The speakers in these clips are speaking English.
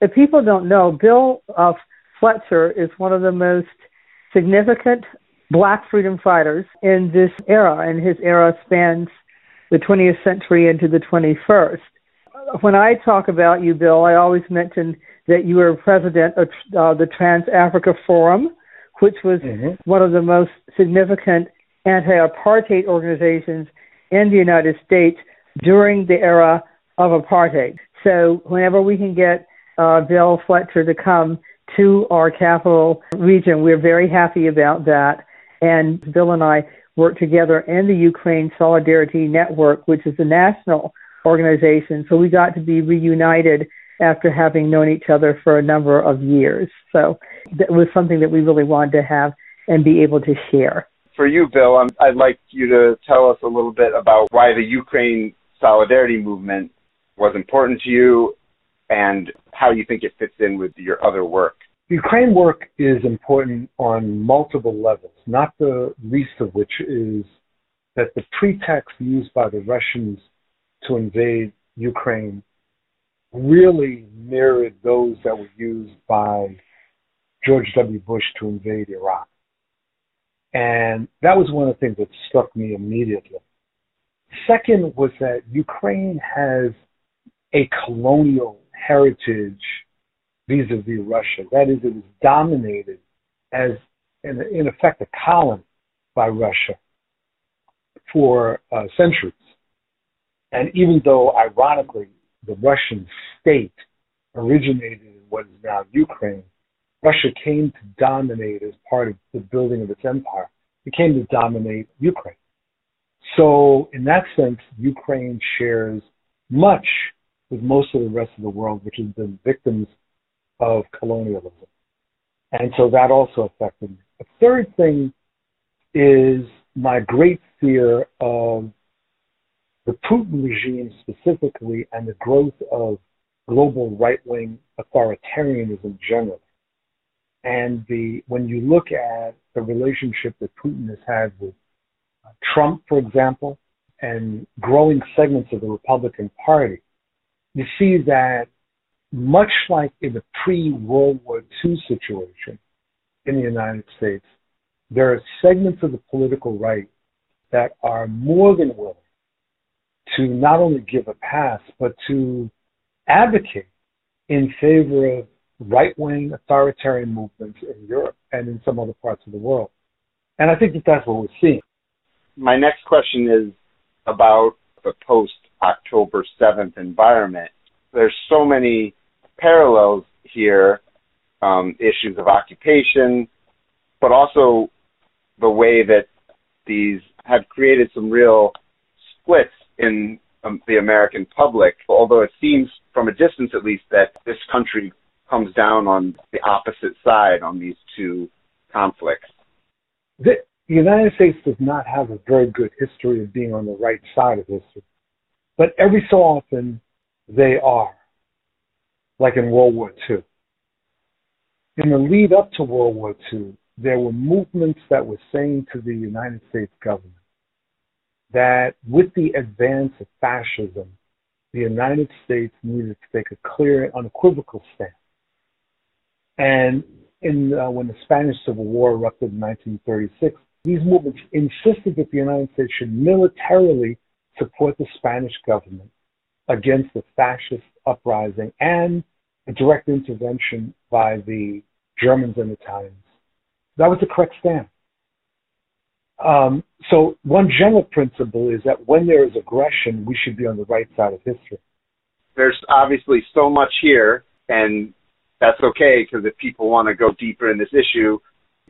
if people don't know, Bill uh, Fletcher is one of the most significant black freedom fighters in this era, and his era spans the 20th century into the 21st. When I talk about you, Bill, I always mention that you were president of uh, the Trans Africa Forum, which was mm-hmm. one of the most significant anti apartheid organizations in the United States during the era of apartheid. So, whenever we can get uh, Bill Fletcher to come to our capital region, we're very happy about that. And Bill and I work together in the Ukraine Solidarity Network, which is a national organization. So we got to be reunited after having known each other for a number of years. So that was something that we really wanted to have and be able to share. For you, Bill, um, I'd like you to tell us a little bit about why the Ukraine Solidarity Movement was important to you and how you think it fits in with your other work. Ukraine work is important on multiple levels, not the least of which is that the pretext used by the Russians to invade Ukraine really mirrored those that were used by George W. Bush to invade Iraq. And that was one of the things that struck me immediately. Second was that Ukraine has a colonial heritage vis-a-vis Russia. That is, it was dominated as, in, in effect, a colony by Russia for uh, centuries. And even though, ironically, the Russian state originated in what is now Ukraine, Russia came to dominate as part of the building of its empire. It came to dominate Ukraine. So, in that sense, Ukraine shares much with most of the rest of the world, which has been victims of colonialism. And so that also affected me. A third thing is my great fear of the Putin regime specifically and the growth of global right wing authoritarianism generally. And the when you look at the relationship that Putin has had with Trump, for example, and growing segments of the Republican Party, you see that much like in the pre World War II situation in the United States, there are segments of the political right that are more than willing to not only give a pass, but to advocate in favor of right wing authoritarian movements in Europe and in some other parts of the world. And I think that that's what we're seeing. My next question is about the post October 7th environment. There's so many parallels here um, issues of occupation, but also the way that these have created some real splits in um, the American public, although it seems from a distance at least that this country comes down on the opposite side on these two conflicts. The, the United States does not have a very good history of being on the right side of history, but every so often they are, like in World War II. In the lead up to World War II, there were movements that were saying to the United States government, that with the advance of fascism, the United States needed to take a clear and unequivocal stand. And in, uh, when the Spanish Civil War erupted in 1936, these movements insisted that the United States should militarily support the Spanish government against the fascist uprising and a direct intervention by the Germans and Italians. That was the correct stand. Um, so one general principle is that when there is aggression, we should be on the right side of history. There's obviously so much here, and that's okay because if people want to go deeper in this issue,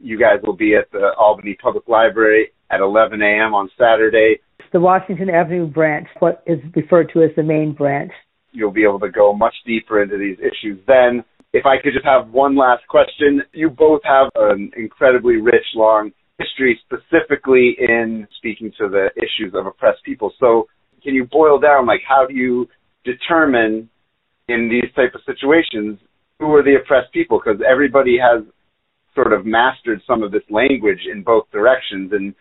you guys will be at the Albany Public Library at 11 a.m. on Saturday. The Washington Avenue branch, what is referred to as the main branch. You'll be able to go much deeper into these issues then. If I could just have one last question, you both have an incredibly rich, long history specifically in speaking to the issues of oppressed people. So can you boil down like how do you determine in these type of situations who are the oppressed people? Because everybody has sort of mastered some of this language in both directions and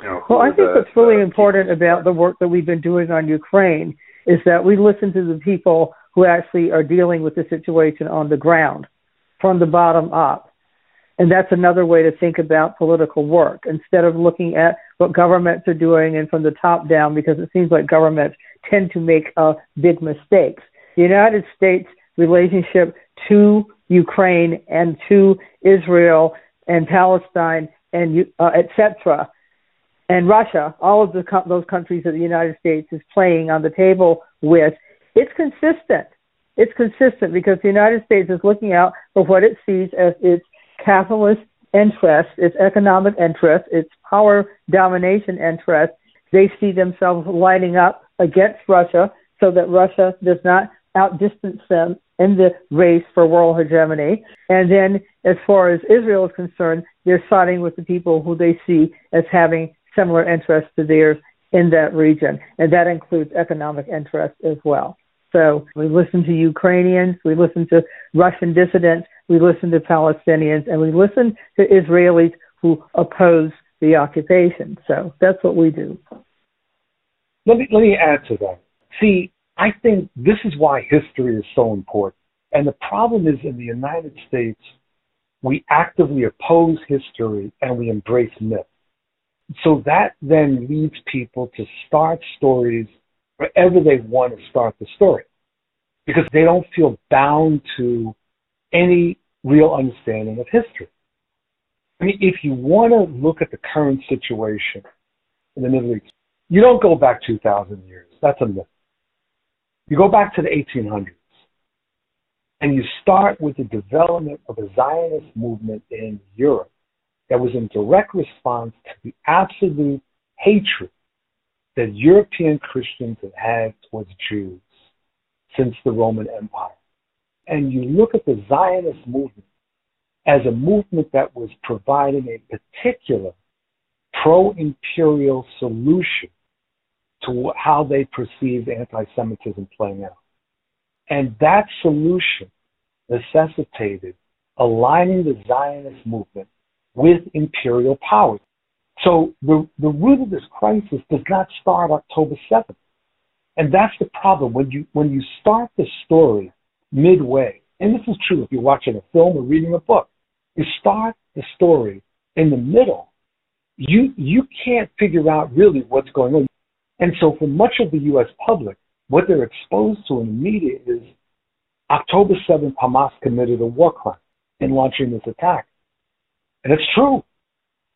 you know, well, I think the, what's really important about the work that we've been doing on Ukraine is that we listen to the people who actually are dealing with the situation on the ground from the bottom up. And that's another way to think about political work instead of looking at what governments are doing and from the top down, because it seems like governments tend to make uh, big mistakes. The United States relationship to Ukraine and to Israel and Palestine and uh, etc. and Russia, all of the, those countries that the United States is playing on the table with, it's consistent. It's consistent because the United States is looking out for what it sees as its capitalist interests, its economic interests, its power domination interests. They see themselves lining up against Russia so that Russia does not outdistance them in the race for world hegemony. And then, as far as Israel is concerned, they're siding with the people who they see as having similar interests to theirs in that region. And that includes economic interests as well. So we listen to Ukrainians, we listen to Russian dissidents, we listen to Palestinians, and we listen to Israelis who oppose the occupation. So that's what we do. Let me let me add to that. See, I think this is why history is so important. And the problem is in the United States, we actively oppose history and we embrace myth. So that then leads people to start stories wherever they want to start the story because they don't feel bound to any real understanding of history. I mean, if you want to look at the current situation in the Middle East, you don't go back 2,000 years. That's a myth. You go back to the 1800s and you start with the development of a Zionist movement in Europe that was in direct response to the absolute hatred that European Christians had had towards Jews since the Roman Empire. And you look at the Zionist movement as a movement that was providing a particular pro imperial solution to how they perceived anti Semitism playing out. And that solution necessitated aligning the Zionist movement with imperial powers. So the, the root of this crisis does not start October 7th. And that's the problem. When you, when you start the story midway, and this is true if you're watching a film or reading a book, you start the story in the middle, you, you can't figure out really what's going on. And so for much of the U.S. public, what they're exposed to in the media is October 7th, Hamas committed a war crime in launching this attack. And it's true.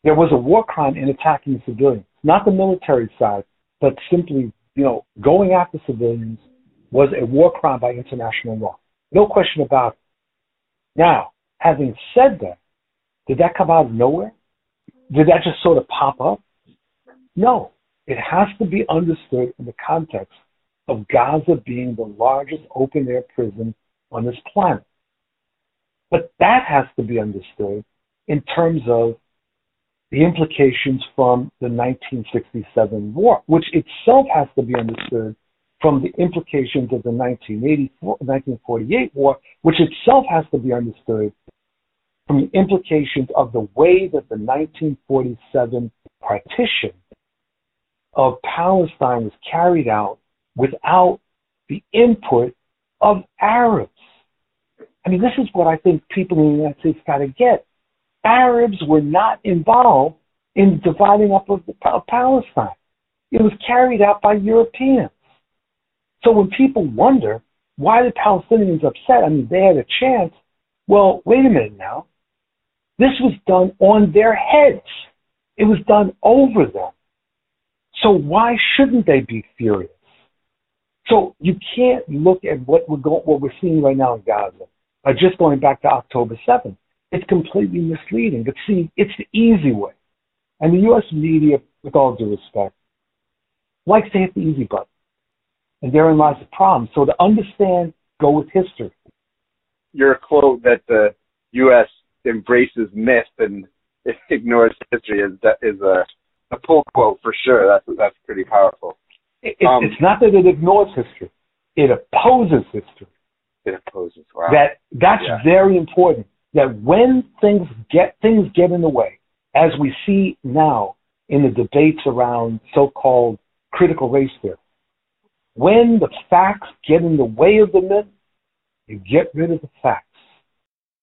There was a war crime in attacking civilians, not the military side, but simply, you know, going after civilians was a war crime by international law. No question about it. Now, having said that, did that come out of nowhere? Did that just sort of pop up? No. It has to be understood in the context of Gaza being the largest open air prison on this planet. But that has to be understood in terms of the implications from the 1967 war, which itself has to be understood from the implications of the 1948 war, which itself has to be understood from the implications of the way that the 1947 partition of Palestine was carried out without the input of Arabs. I mean, this is what I think people in the United States got to get. Arabs were not involved in dividing up of, of Palestine. It was carried out by Europeans. So when people wonder why the Palestinians upset, I mean, they had a chance. Well, wait a minute now. This was done on their heads. It was done over them. So why shouldn't they be furious? So you can't look at what we're going, what we're seeing right now in Gaza by just going back to October 7th. It's completely misleading. But see, it's the easy way. And the U.S. media, with all due respect, likes to hit the easy button. And therein lies the problem. So to understand, go with history. Your quote that the U.S. embraces myth and ignores history is is a a pull quote for sure. That's that's pretty powerful. It, um, it's not that it ignores history; it opposes history. It opposes. Wow. That that's yeah. very important. That when things get things get in the way, as we see now in the debates around so-called critical race theory, when the facts get in the way of the myth, You get rid of the fact